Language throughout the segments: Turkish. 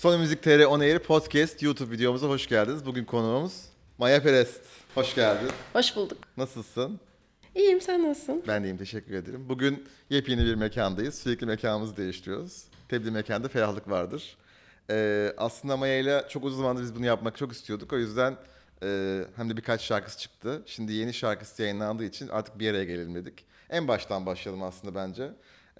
Sony Müzik TR On Air Podcast YouTube videomuza hoş geldiniz. Bugün konuğumuz Maya Perest. Hoş geldin. Hoş bulduk. Nasılsın? İyiyim sen nasılsın? Ben de iyiyim, teşekkür ederim. Bugün yepyeni bir mekandayız. Sürekli mekanımızı değiştiriyoruz. Tebli mekanda ferahlık vardır. Ee, aslında Maya ile çok uzun zamandır biz bunu yapmak çok istiyorduk. O yüzden e, hem de birkaç şarkısı çıktı. Şimdi yeni şarkısı yayınlandığı için artık bir araya gelelim dedik. En baştan başlayalım aslında bence.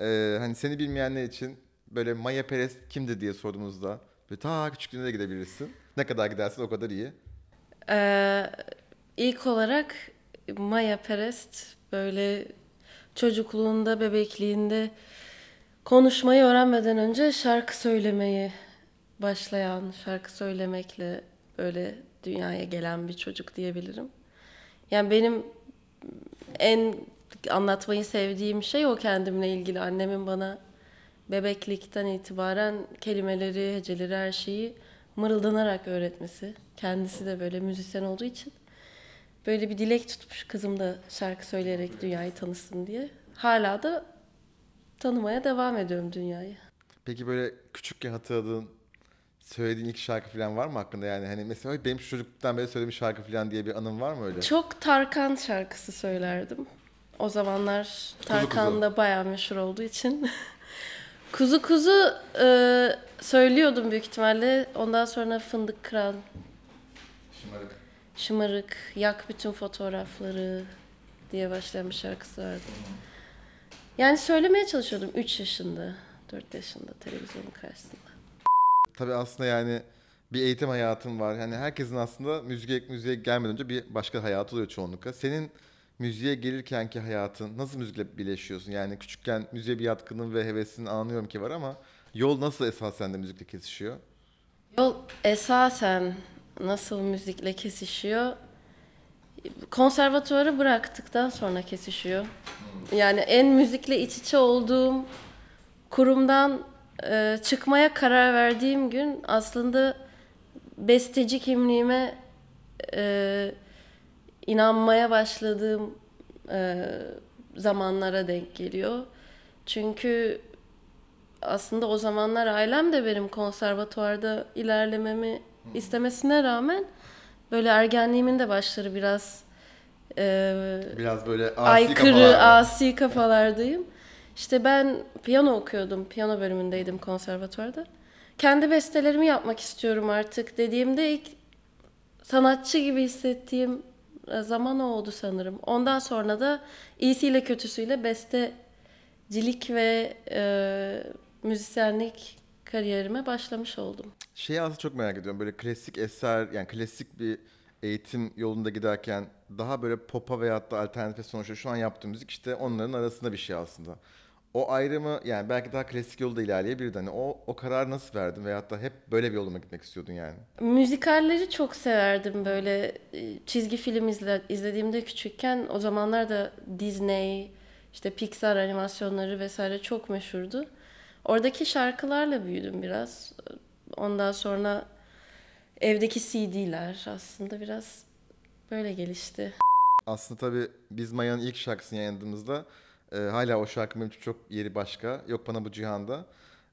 Ee, hani seni bilmeyenler için böyle Maya Perez kimdi diye sorduğumuzda böyle ta küçüklüğüne de gidebilirsin. Ne kadar gidersin o kadar iyi. Ee, ilk olarak Maya Perest böyle çocukluğunda, bebekliğinde konuşmayı öğrenmeden önce şarkı söylemeyi başlayan, şarkı söylemekle böyle dünyaya gelen bir çocuk diyebilirim. Yani benim en anlatmayı sevdiğim şey o kendimle ilgili. Annemin bana bebeklikten itibaren kelimeleri, heceleri, her şeyi mırıldanarak öğretmesi. Kendisi de böyle müzisyen olduğu için böyle bir dilek tutmuş kızım da şarkı söyleyerek dünyayı tanısın diye. Hala da tanımaya devam ediyorum dünyayı. Peki böyle küçükken hatırladığın, söylediğin ilk şarkı falan var mı hakkında yani? Hani mesela "Ay, benim şu çocukluktan beri söylediğim şarkı falan diye bir anın var mı öyle? Çok Tarkan şarkısı söylerdim. O zamanlar Tarkan da bayağı meşhur olduğu için. kuzu kuzu e, söylüyordum büyük ihtimalle. Ondan sonra Fındık Kıran, Şımarık. Şımarık, Yak Bütün Fotoğrafları diye başlayan bir şarkısı vardı. Yani söylemeye çalışıyordum 3 yaşında, 4 yaşında televizyonun karşısında. Tabii aslında yani bir eğitim hayatın var. Yani herkesin aslında müziğe, müziğe gelmeden önce bir başka hayatı oluyor çoğunlukla. Senin müziğe gelirkenki hayatın nasıl müzikle birleşiyorsun? Yani küçükken müziğe bir yatkının ve hevesin anlıyorum ki var ama yol nasıl esasen de müzikle kesişiyor? Yol esasen nasıl müzikle kesişiyor? Konservatuvarı bıraktıktan sonra kesişiyor. Yani en müzikle iç içe olduğum kurumdan e, çıkmaya karar verdiğim gün aslında besteci kimliğime e, inanmaya başladığım e, zamanlara denk geliyor. Çünkü aslında o zamanlar ailem de benim konservatuvarda ilerlememi istemesine rağmen böyle ergenliğimin de başları biraz e, Biraz böyle asi aykırı, kafalarla. asi kafalardayım. İşte ben piyano okuyordum. Piyano bölümündeydim konservatuvarda. Kendi bestelerimi yapmak istiyorum artık dediğimde ilk sanatçı gibi hissettiğim zaman o oldu sanırım. Ondan sonra da iyisiyle kötüsüyle bestecilik ve e, müzisyenlik kariyerime başlamış oldum. Şeyi aslında çok merak ediyorum. Böyle klasik eser yani klasik bir eğitim yolunda giderken daha böyle pop'a veyahut da alternatif sonuçta şu an yaptığım müzik işte onların arasında bir şey aslında. O ayrımı yani belki daha klasik yolda ilerleyebilirdi. Hani o, o kararı nasıl verdin veyahut da hep böyle bir yoluma gitmek istiyordun yani? Müzikalleri çok severdim böyle e, çizgi film izle, izlediğimde küçükken o zamanlar da Disney işte Pixar animasyonları vesaire çok meşhurdu. Oradaki şarkılarla büyüdüm biraz. Ondan sonra evdeki CD'ler aslında biraz böyle gelişti. Aslında tabii biz Maya'nın ilk şarkısını yayınladığımızda e, hala o şarkı benim çok yeri başka. Yok bana bu cihanda.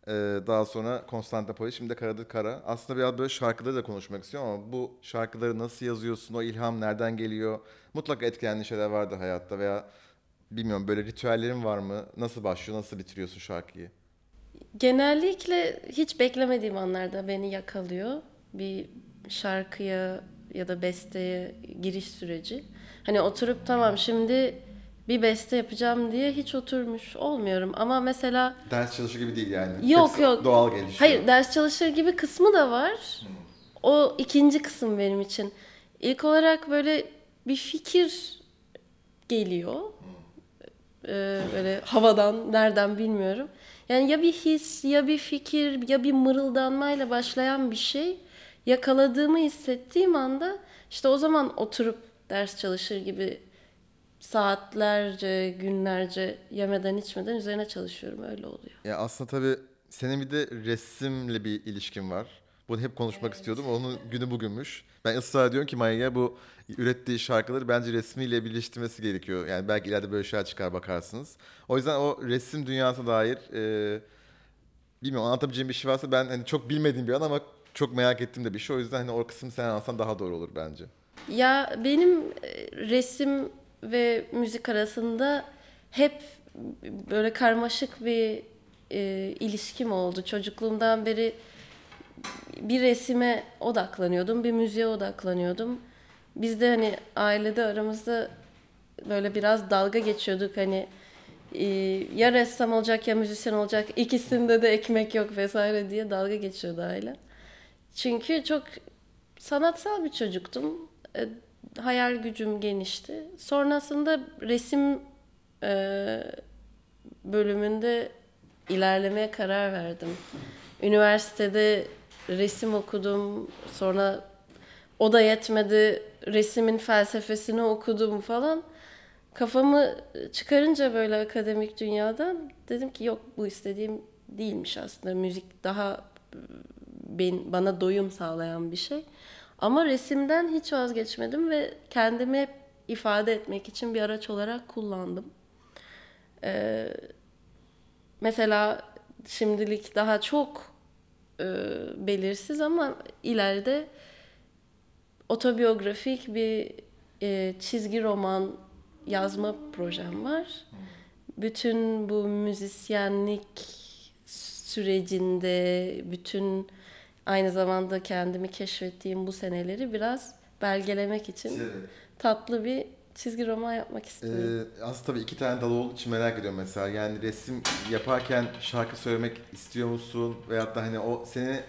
E, daha sonra Konstantinopolis, şimdi de Karadır Kara. Aslında biraz böyle şarkıları da konuşmak istiyorum ama bu şarkıları nasıl yazıyorsun, o ilham nereden geliyor? Mutlaka etkilendiğin şeyler vardı hayatta veya bilmiyorum böyle ritüellerin var mı? Nasıl başlıyor, nasıl bitiriyorsun şarkıyı? Genellikle hiç beklemediğim anlarda beni yakalıyor bir şarkıya ya da besteye giriş süreci. Hani oturup tamam şimdi bir beste yapacağım diye hiç oturmuş olmuyorum. Ama mesela Ders çalışır gibi değil yani. Yok, Hepsi yok. Doğal gelişiyor. hayır ders çalışır gibi kısmı da var. O ikinci kısım benim için. İlk olarak böyle bir fikir geliyor. Ee, böyle havadan nereden bilmiyorum. Yani ya bir his ya bir fikir ya bir mırıldanmayla başlayan bir şey yakaladığımı hissettiğim anda işte o zaman oturup ders çalışır gibi saatlerce, günlerce yemeden içmeden üzerine çalışıyorum öyle oluyor. Ya aslında tabii senin bir de resimle bir ilişkin var. Bunu hep konuşmak istiyordum. Onun günü bugünmüş. Ben ısrar ediyorum ki Maya'ya bu ürettiği şarkıları bence resmiyle birleştirmesi gerekiyor. Yani belki ileride böyle şeyler çıkar bakarsınız. O yüzden o resim dünyasına dair e, bilmiyorum anlatabileceğim bir şey varsa ben hani çok bilmediğim bir an ama çok merak ettiğim de bir şey. O yüzden hani o kısmı sen alsan daha doğru olur bence. Ya benim e, resim ve müzik arasında hep böyle karmaşık bir e, ilişkim oldu. Çocukluğumdan beri bir resime odaklanıyordum, bir müziğe odaklanıyordum. Biz de hani ailede aramızda böyle biraz dalga geçiyorduk hani e, ya ressam olacak ya müzisyen olacak ikisinde de ekmek yok vesaire diye dalga geçiyordu aile. Çünkü çok sanatsal bir çocuktum. E, hayal gücüm genişti. Sonrasında resim e, bölümünde ilerlemeye karar verdim. Üniversitede resim okudum. Sonra o da yetmedi. Resimin felsefesini okudum falan. Kafamı çıkarınca böyle akademik dünyadan dedim ki yok bu istediğim değilmiş aslında. Müzik daha ben, bana doyum sağlayan bir şey. Ama resimden hiç vazgeçmedim ve kendimi hep ifade etmek için bir araç olarak kullandım. Ee, mesela şimdilik daha çok e, belirsiz ama ileride otobiyografik bir e, çizgi roman yazma projem var. Bütün bu müzisyenlik sürecinde bütün aynı zamanda kendimi keşfettiğim bu seneleri biraz belgelemek için tatlı bir çizgi roman yapmak istiyorum. Ee, aslında tabii iki tane dalı olduğu için merak ediyorum mesela. Yani resim yaparken şarkı söylemek istiyor musun? Veyahut da hani o seni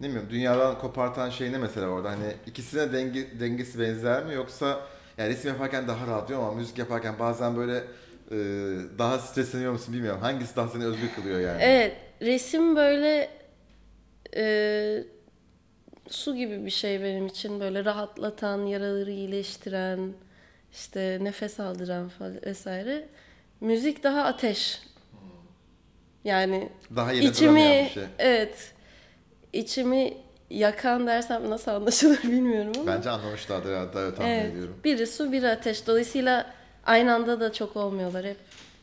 ne bileyim dünyadan kopartan şey ne mesela orada? Hani ikisine denge, dengesi benzer mi? Yoksa yani resim yaparken daha rahat diyor ama müzik yaparken bazen böyle e, daha stresleniyor musun bilmiyorum. Hangisi daha seni özgür kılıyor yani? Evet, resim böyle e, su gibi bir şey benim için. Böyle rahatlatan, yaraları iyileştiren, işte nefes aldıran falan vesaire. Müzik daha ateş. Yani Daha içimi, şey. evet, içimi yakan dersem nasıl anlaşılır bilmiyorum ama. Bence anlamışlardır herhalde öyle tahmin Evet. ediyorum. Biri su, biri ateş. Dolayısıyla aynı anda da çok olmuyorlar. Hep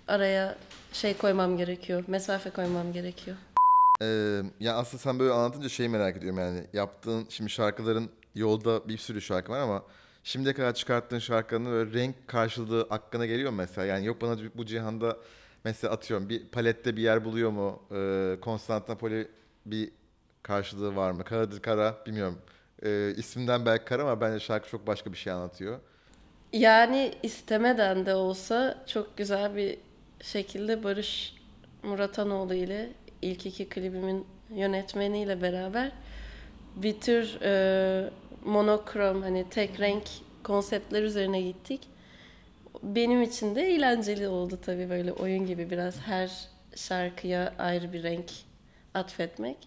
araya şey koymam gerekiyor. Mesafe koymam gerekiyor. Ee, ya aslında sen böyle anlatınca şeyi merak ediyorum yani yaptığın şimdi şarkıların yolda bir sürü şarkı var ama şimdiye kadar çıkarttığın şarkıların böyle renk karşılığı hakkına geliyor mu mesela? Yani yok bana bu cihanda mesela atıyorum bir palette bir yer buluyor mu? Ee, Konstantinopoli bir karşılığı var mı? Karadır Kara bilmiyorum. Ee, isminden belki Kara ama bence şarkı çok başka bir şey anlatıyor. Yani istemeden de olsa çok güzel bir şekilde Barış Muratanoğlu ile ilk iki klibimin yönetmeniyle beraber bir tür e, monokrom hani tek renk konseptler üzerine gittik. Benim için de eğlenceli oldu tabii böyle oyun gibi biraz her şarkıya ayrı bir renk atfetmek.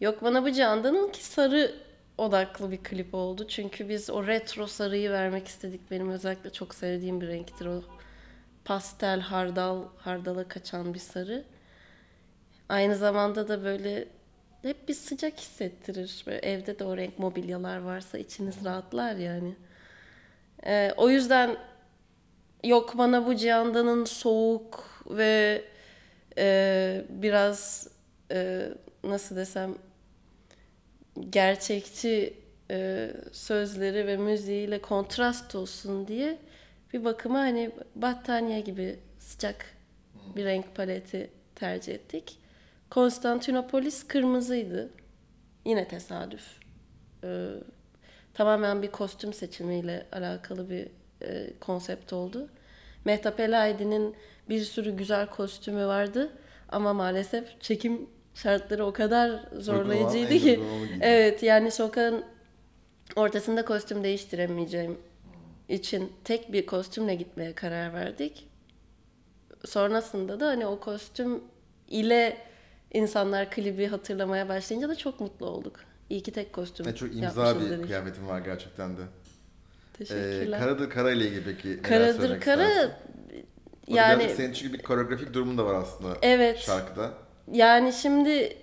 Yok bana bu Candan'ın ki sarı odaklı bir klip oldu. Çünkü biz o retro sarıyı vermek istedik. Benim özellikle çok sevdiğim bir renktir o. Pastel, hardal, hardala kaçan bir sarı. Aynı zamanda da böyle hep bir sıcak hissettirir. Böyle evde de o renk mobilyalar varsa içiniz rahatlar yani. Ee, o yüzden yok bana bu Cihandan'ın soğuk ve e, biraz e, nasıl desem gerçekçi e, sözleri ve müziğiyle kontrast olsun diye bir bakıma hani battaniye gibi sıcak bir renk paleti tercih ettik. Konstantinopolis kırmızıydı. Yine tesadüf. E, tamamen bir kostüm seçimiyle alakalı bir e, konsept oldu. Mehtap Elaidi'nin bir sürü güzel kostümü vardı ama maalesef çekim şartları o kadar zorlayıcıydı ki. Evet yani sokağın ortasında kostüm değiştiremeyeceğim için tek bir kostümle gitmeye karar verdik. Sonrasında da hani o kostüm ile insanlar klibi hatırlamaya başlayınca da çok mutlu olduk. İyi ki tek kostüm Ne çok imza bir dedik. kıyafetin var gerçekten de. Ee, Teşekkürler. Karadır Kara ile ilgili peki Karadır Kara istersin? Yani senin çünkü bir koreografik durumun da var aslında evet şarkıda. yani şimdi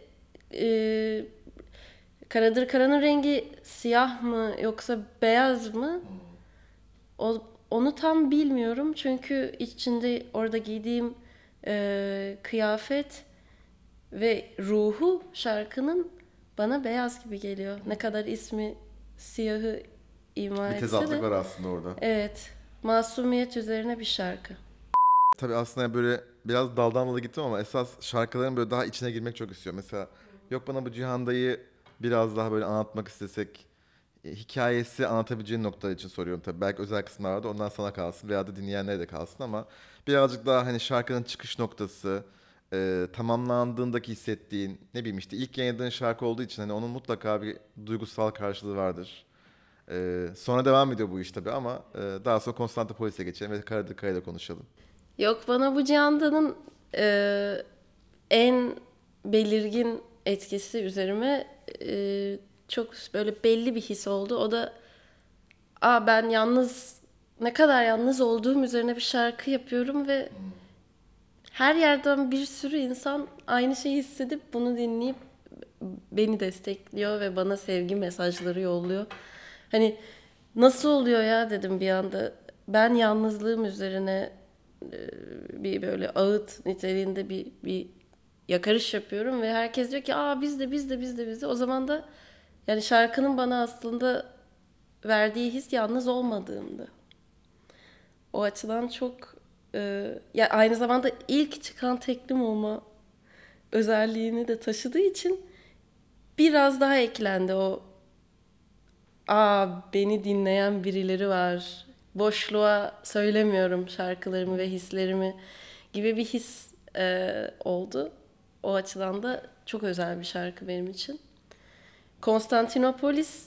e, Karadır Kara'nın rengi siyah mı yoksa beyaz mı? O, onu tam bilmiyorum çünkü içinde orada giydiğim e, kıyafet Ve ruhu şarkının bana beyaz gibi geliyor. Ne kadar ismi siyahı ima Bir tezatlık de. var aslında orada. Evet. Masumiyet üzerine bir şarkı. Tabii aslında böyle biraz daldan dala gittim ama esas şarkıların böyle daha içine girmek çok istiyor. Mesela yok bana bu Cihanda'yı biraz daha böyle anlatmak istesek e, hikayesi anlatabileceğin noktalar için soruyorum tabii. Belki özel kısımlar vardı ondan sana kalsın veya da dinleyenlere de kalsın ama birazcık daha hani şarkının çıkış noktası, e, tamamlandığındaki hissettiğin ne bileyim işte ilk yayınladığın şarkı olduğu için hani onun mutlaka bir duygusal karşılığı vardır. E, sonra devam ediyor bu iş tabii ama e, daha sonra Konstantinopoles'e geçelim ve Karadır Kaya'yla konuşalım. Yok bana bu Cihanda'nın e, en belirgin etkisi üzerime e, çok böyle belli bir his oldu. O da Aa, ben yalnız ne kadar yalnız olduğum üzerine bir şarkı yapıyorum ve her yerden bir sürü insan aynı şeyi hissedip bunu dinleyip beni destekliyor ve bana sevgi mesajları yolluyor. Hani nasıl oluyor ya dedim bir anda. Ben yalnızlığım üzerine e, bir böyle ağıt niteliğinde bir bir yakarış yapıyorum ve herkes diyor ki aa biz de biz de biz de biz de o zaman da yani şarkının bana aslında verdiği his yalnız olmadığımdı. O açıdan çok e, ya aynı zamanda ilk çıkan teklim olma özelliğini de taşıdığı için biraz daha eklendi o aa beni dinleyen birileri var. Boşluğa söylemiyorum şarkılarımı ve hislerimi gibi bir his e, oldu. O açıdan da çok özel bir şarkı benim için. Konstantinopolis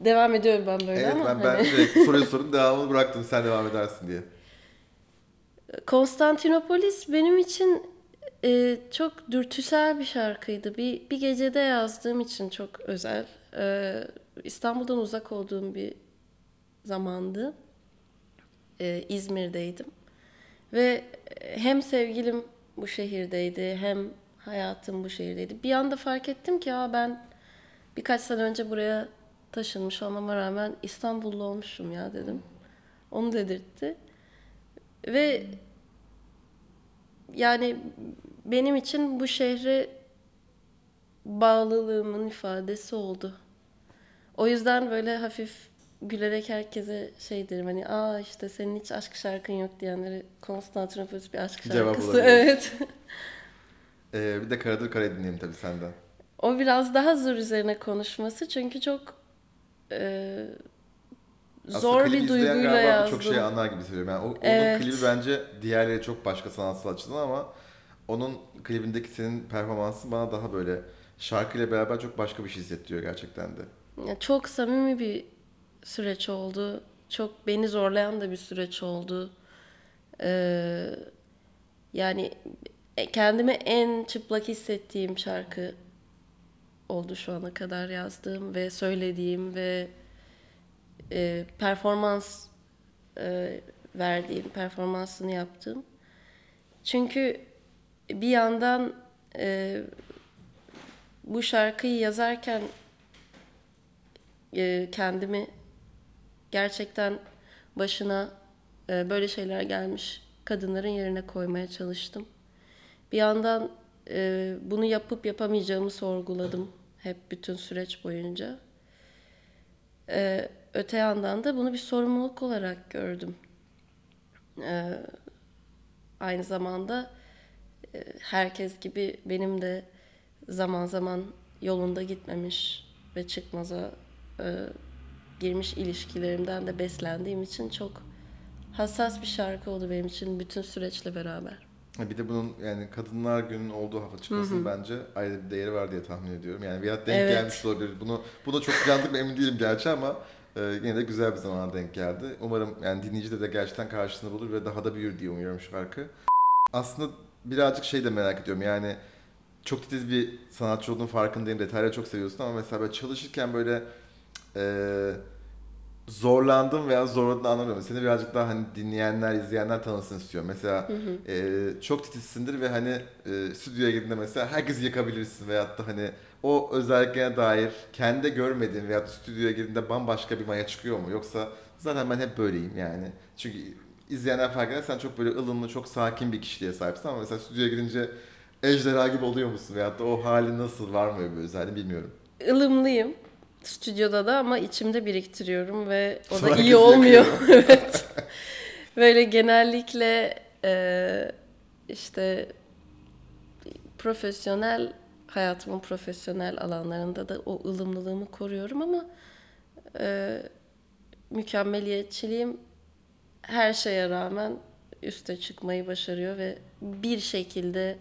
devam ediyorum ben böyle Evet ama ben, ben hani- direkt soruyu sorup devamını bıraktım sen devam edersin diye. Konstantinopolis benim için e, çok dürtüsel bir şarkıydı. Bir, bir gecede yazdığım için çok özel. E, İstanbul'dan uzak olduğum bir zamandı. E, İzmir'deydim. Ve hem sevgilim bu şehirdeydi hem hayatım bu şehirdeydi. Bir anda fark ettim ki Aa, ben birkaç sene önce buraya taşınmış olmama rağmen İstanbullu olmuşum ya dedim. Onu dedirtti. Ve yani benim için bu şehre bağlılığımın ifadesi oldu. O yüzden böyle hafif gülerek herkese şey derim hani aa işte senin hiç aşk şarkın yok diyenleri Konstantinopolis bir aşk Cevap şarkısı. olabilir. Evet. Ee, bir de Karadır Kare dinleyelim tabii senden. O biraz daha zor üzerine konuşması çünkü çok e, Aslında zor bir duyguyla galiba yazdım. Birçok şey anlar gibi söylüyorum. Yani o, onun Evet. klibi bence diğerleri çok başka sanatsal açıdan ama onun klibindeki senin performansın bana daha böyle şarkıyla beraber çok başka bir şey hissettiriyor gerçekten de. Ya Çok samimi bir süreç oldu. Çok beni zorlayan da bir süreç oldu. Ee, yani e, kendimi en çıplak hissettiğim şarkı oldu şu ana kadar yazdığım ve söylediğim ve e, performans e, verdiğim, performansını yaptığım. Çünkü bir yandan e, bu şarkıyı yazarken e, kendimi gerçekten başına e, böyle şeyler gelmiş kadınların yerine koymaya çalıştım. Bir yandan e, bunu yapıp yapamayacağımı sorguladım hep bütün süreç boyunca. E, öte yandan da bunu bir sorumluluk olarak gördüm. E, aynı zamanda e, herkes gibi benim de zaman zaman yolunda gitmemiş ve çıkmaza e, girmiş ilişkilerimden de beslendiğim için çok hassas bir şarkı oldu benim için bütün süreçle beraber. Bir de bunun yani Kadınlar Günü'nün olduğu hafta çıkmasının bence ayrı bir değeri var diye tahmin ediyorum. Yani bir denk Evet. gelmiş olabilir. Bunu buna çok planladık mı emin değilim gerçi ama e, yine de güzel bir zamana denk geldi. Umarım yani dinleyici de, de gerçekten karşısında bulur ve daha da büyür diye umuyorum şarkı. Aslında birazcık şey de merak ediyorum yani çok titiz bir sanatçı olduğunun farkındayım. Detayları çok seviyorsun ama mesela böyle çalışırken böyle e, zorlandım veya zorladığını anlamıyorum. Seni birazcık daha hani dinleyenler, izleyenler tanısın istiyorum. Mesela e, çok titizsindir ve hani e, stüdyoya girdiğinde mesela herkesi yakabilirsin veyahut da hani o özelliklerine dair kendi görmediğin da stüdyoya girdiğinde bambaşka bir maya çıkıyor mu? Yoksa zaten ben hep böyleyim yani. Çünkü izleyenler fark eder sen çok böyle ılımlı, çok sakin bir kişiliğe sahipsin ama mesela stüdyoya girince ejderha gibi oluyor musun? Veyahut da o hali nasıl var mı öyle bir özelliği bilmiyorum. ılımlıyım stüdyoda da ama içimde biriktiriyorum ve o da Sonra iyi herkes olmuyor. evet. Böyle genellikle e, işte profesyonel hayatımın profesyonel alanlarında da o ılımlılığımı koruyorum ama e, mükemmeliyetçiliğim her şeye rağmen üste çıkmayı başarıyor ve bir şekilde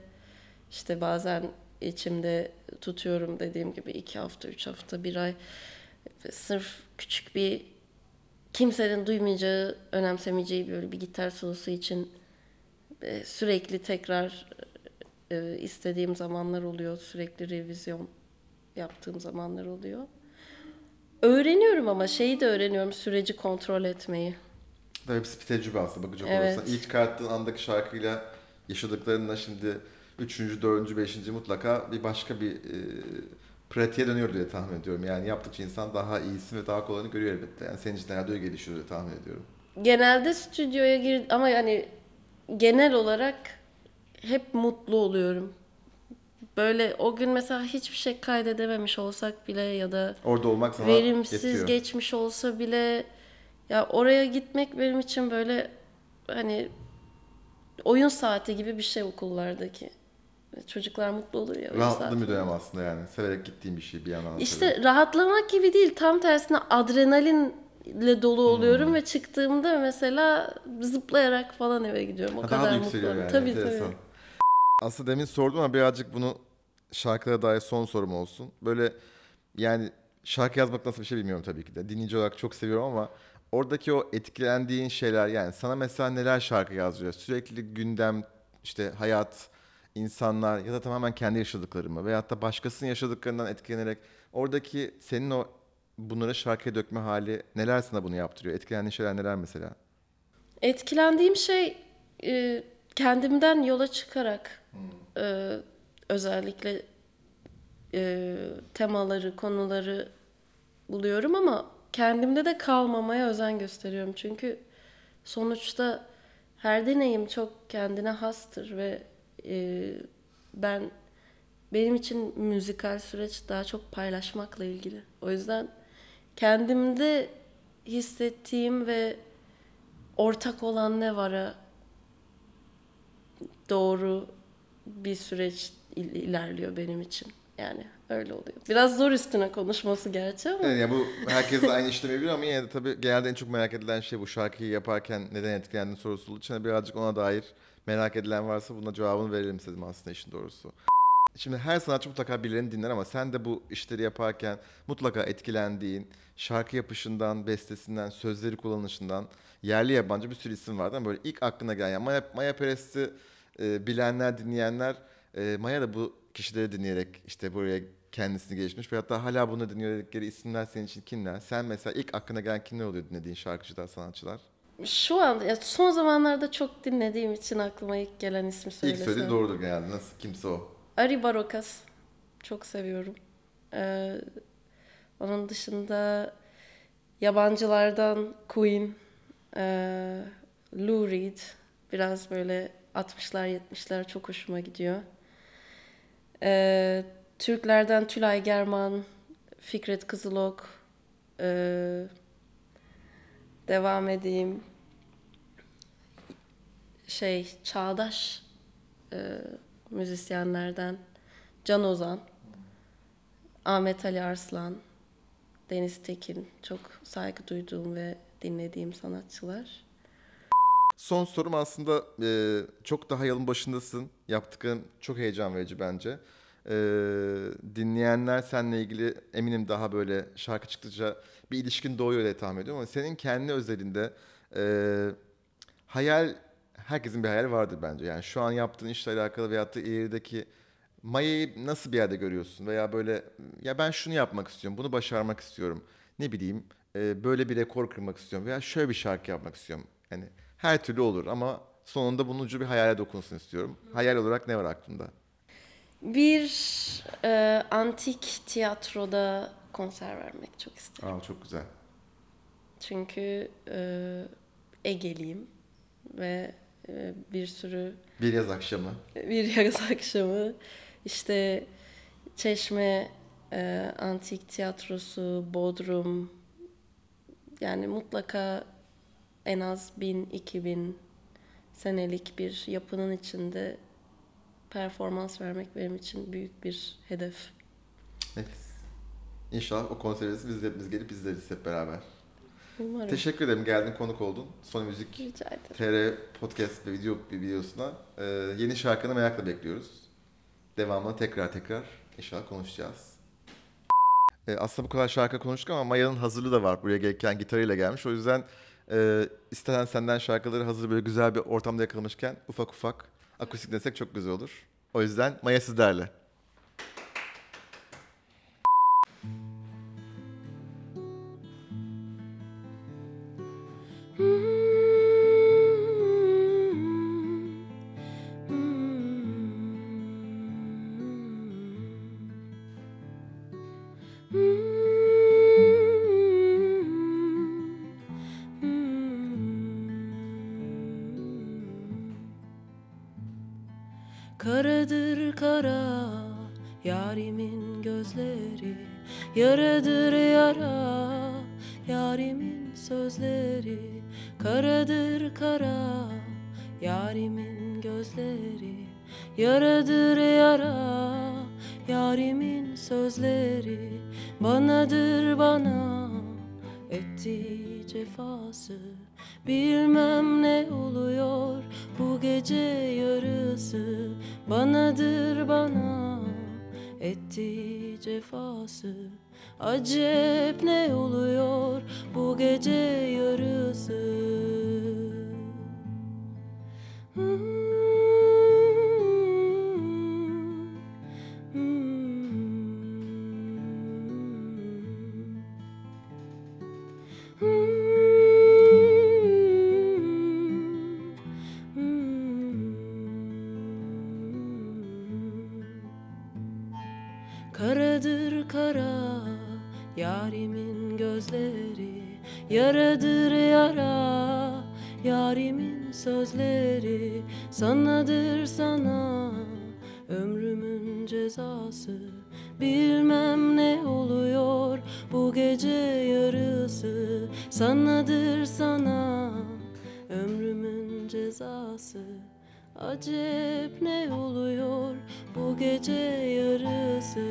işte bazen içimde tutuyorum dediğim gibi iki hafta, üç hafta, bir ay. Sırf küçük bir kimsenin duymayacağı, önemsemeyeceği böyle bir gitar solosu için e, sürekli tekrar e, istediğim zamanlar oluyor. Sürekli revizyon yaptığım zamanlar oluyor. Öğreniyorum ama şeyi de öğreniyorum süreci kontrol etmeyi. Tabii hepsi bir tecrübe aslında bakacak Evet. olursan. İlk çıkarttığın andaki şarkıyla yaşadıklarınla şimdi üçüncü, dördüncü, beşinci mutlaka bir başka bir e, pratiğe dönüyor diye tahmin ediyorum. Yani yaptıkça insan daha iyisini ve daha kolayını görüyor elbette. Yani senin için herhalde öyle gelişiyor diye tahmin ediyorum. Genelde stüdyoya gir ama yani genel olarak hep mutlu oluyorum. Böyle o gün mesela hiçbir şey kaydedememiş olsak bile ya da Orada olmak sana verimsiz yetiyor. geçmiş olsa bile ya oraya gitmek benim için böyle hani oyun saati gibi bir şey okullardaki. Çocuklar mutlu olur ya saati. bir dönem aslında yani. Severek gittiğim bir şey bir yandan. tabii. İşte rahatlamak gibi değil. Tam tersine adrenalinle dolu oluyorum ve çıktığımda mesela zıplayarak falan eve gidiyorum. O Ha, daha kadar da mutlu oluyorum. yani. Tabii enteresan. tabii. Aslında demin sordum ama birazcık bunu şarkılara dair son sorum olsun. Böyle yani şarkı yazmak nasıl bir şey bilmiyorum tabii ki de. Dinleyici olarak çok seviyorum ama oradaki o etkilendiğin şeyler yani sana mesela neler şarkı yazdırıyor? Sürekli gündem, işte hayat, insanlar ya da tamamen kendi yaşadıkları mı? Veyahut da başkasının yaşadıklarından etkilenerek oradaki senin o bunları şarkıya dökme hali neler sana bunu yaptırıyor? Etkilendiğin şeyler neler mesela? Etkilendiğim şey kendimden yola çıkarak e, özellikle e, temaları, konuları buluyorum ama kendimde de kalmamaya özen gösteriyorum. Çünkü sonuçta her deneyim çok kendine hastır ve e, ben benim için müzikal süreç daha çok paylaşmakla ilgili. O yüzden kendimde hissettiğim ve ortak olan ne vara doğru bir süreç il- ilerliyor benim için. Yani öyle oluyor. Biraz zor üstüne konuşması gerçi ama. Evet, ya bu herkes aynı işlemeyebilir ama yine de tabii genelde en çok merak edilen şey bu şarkıyı yaparken neden etkilendiğin sorusu olduğu için birazcık ona dair merak edilen varsa buna cevabını verelim istedim aslında işin doğrusu. Şimdi her sanatçı mutlaka birilerini dinler ama sen de bu işleri yaparken mutlaka etkilendiğin, şarkı yapışından, bestesinden, sözleri kullanışından yerli yabancı bir sürü isim vardı ama böyle ilk aklına gelen yani Maya, Maya Perez'i e, bilenler, dinleyenler e, Maya da bu kişileri dinleyerek işte buraya kendisini gelişmiş ve hatta hala bunu dinliyor dedikleri isimler senin için kimler? Sen mesela ilk aklına gelen kimler oluyor dinlediğin şarkıcılar, sanatçılar? Şu an ya son zamanlarda çok dinlediğim için aklıma ilk gelen ismi İlk söylesem. söylediğin doğrudur genelde. Nasıl? Kimse o. Ari Barokas. Çok seviyorum. Ee, onun dışında yabancılardan Queen, ee, Lou Reed. Biraz böyle 60'lar 70'ler çok hoşuma gidiyor. Ee, Türklerden Tülay German, Fikret Kızılok. ee, devam edeyim. Şey, çağdaş ee, müzisyenlerden Can Ozan, Ahmet Ali Arslan, Deniz Tekin çok saygı duyduğum ve dinlediğim sanatçılar. Son sorum aslında e, çok daha yılın başındasın. Yaptıkların çok heyecan verici bence. E, dinleyenler seninle ilgili eminim daha böyle şarkı çıktıkça bir ilişkin doğuyor diye tahmin ediyorum ama senin kendi özelinde e, hayal herkesin bir hayali vardır bence. Yani şu an yaptığın işle alakalı veyahut da ilerideki Maya'yı nasıl bir yerde görüyorsun veya böyle ya ben şunu yapmak istiyorum, bunu başarmak istiyorum. Ne bileyim e, böyle bir rekor kırmak istiyorum veya şöyle bir şarkı yapmak istiyorum. Yani her türlü olur ama sonunda bunun ucu bir hayale dokunsun istiyorum. Hayal olarak ne var aklında? Bir e, antik tiyatroda konser vermek çok isterim. Aa çok güzel. Çünkü e, Egeliyim ve e, bir sürü Bir yaz akşamı. bir yaz akşamı işte Çeşme e, Antik Tiyatrosu, Bodrum yani mutlaka en az 1000-2000 senelik bir yapının içinde performans vermek benim için büyük bir hedef. Nefis. İnşallah o konseri biz de biz gelip izleriz hep beraber. Umarım. Teşekkür ederim geldin konuk oldun. Sony Müzik. TR podcast ve video videosuna e, yeni şarkını merakla bekliyoruz. Devamını tekrar tekrar inşallah konuşacağız. E, aslında bu kadar şarkı konuştuk ama Maya'nın hazırlığı da var. Buraya gelirken gitarıyla gelmiş. O yüzden e, istenen senden şarkıları hazır böyle güzel bir ortamda yakalamışken ufak ufak akustik desek çok güzel olur. O yüzden Maya sizlerle. Acep ne oluyor bu gece yarısı? Karadır Sanadır sana ömrümün cezası. Bilmem ne oluyor bu gece yarısı. Sanadır sana ömrümün cezası. Acep ne oluyor bu gece yarısı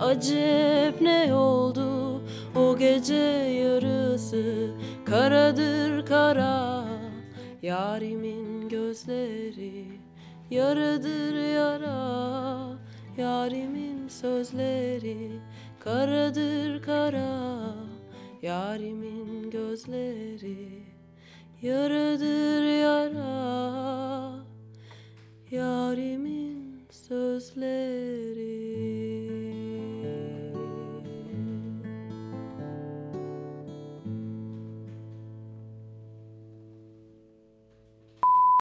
Acep ne oldu o gece yarısı? Karadır kara yarimin gözleri Yaradır yara. Yarimin sözleri Karadır kara yarimin gözleri Yaradır yara. Yarimin sözleri